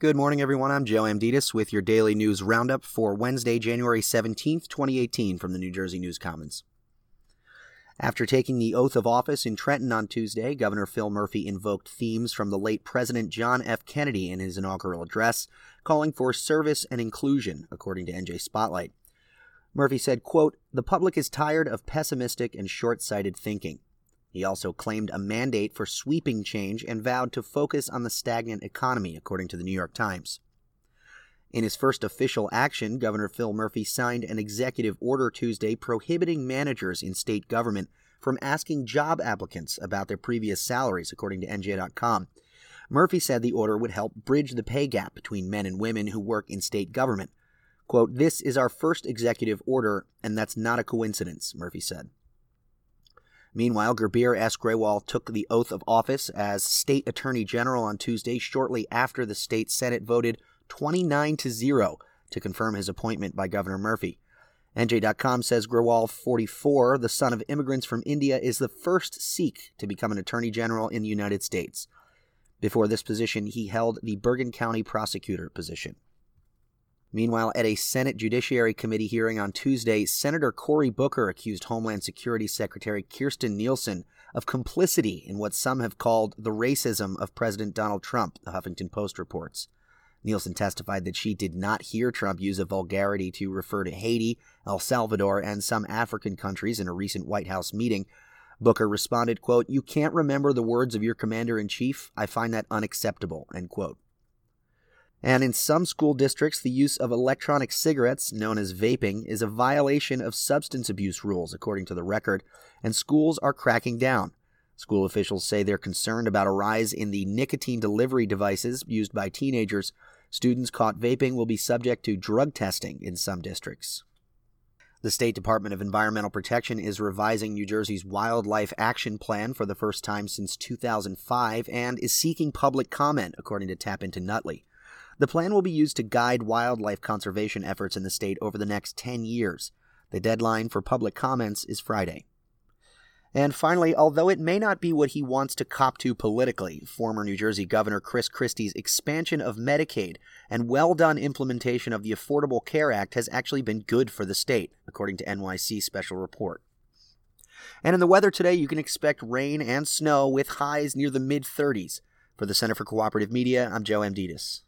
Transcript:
Good morning, everyone. I'm Joe Amditis with your daily news roundup for Wednesday, January 17th, 2018, from the New Jersey News Commons. After taking the oath of office in Trenton on Tuesday, Governor Phil Murphy invoked themes from the late President John F. Kennedy in his inaugural address, calling for service and inclusion, according to NJ Spotlight. Murphy said, quote, The public is tired of pessimistic and short sighted thinking. He also claimed a mandate for sweeping change and vowed to focus on the stagnant economy, according to the New York Times. In his first official action, Governor Phil Murphy signed an executive order Tuesday prohibiting managers in state government from asking job applicants about their previous salaries, according to NJ.com. Murphy said the order would help bridge the pay gap between men and women who work in state government. Quote, This is our first executive order, and that's not a coincidence, Murphy said. Meanwhile, Gurbir S. Grewal took the oath of office as state attorney general on Tuesday, shortly after the state Senate voted 29 to 0 to confirm his appointment by Governor Murphy. NJ.com says Grewal, 44, the son of immigrants from India, is the first Sikh to become an attorney general in the United States. Before this position, he held the Bergen County prosecutor position. Meanwhile, at a Senate Judiciary Committee hearing on Tuesday, Senator Cory Booker accused Homeland Security Secretary Kirstjen Nielsen of complicity in what some have called the racism of President Donald Trump, the Huffington Post reports. Nielsen testified that she did not hear Trump use a vulgarity to refer to Haiti, El Salvador, and some African countries in a recent White House meeting. Booker responded, quote, You can't remember the words of your commander in chief? I find that unacceptable, end quote. And in some school districts, the use of electronic cigarettes, known as vaping, is a violation of substance abuse rules, according to the record, and schools are cracking down. School officials say they're concerned about a rise in the nicotine delivery devices used by teenagers. Students caught vaping will be subject to drug testing in some districts. The State Department of Environmental Protection is revising New Jersey's Wildlife Action Plan for the first time since 2005 and is seeking public comment, according to Tap Into Nutley. The plan will be used to guide wildlife conservation efforts in the state over the next 10 years. The deadline for public comments is Friday. And finally, although it may not be what he wants to cop to politically, former New Jersey Governor Chris Christie's expansion of Medicaid and well done implementation of the Affordable Care Act has actually been good for the state, according to NYC Special Report. And in the weather today, you can expect rain and snow with highs near the mid 30s. For the Center for Cooperative Media, I'm Joe Amditis.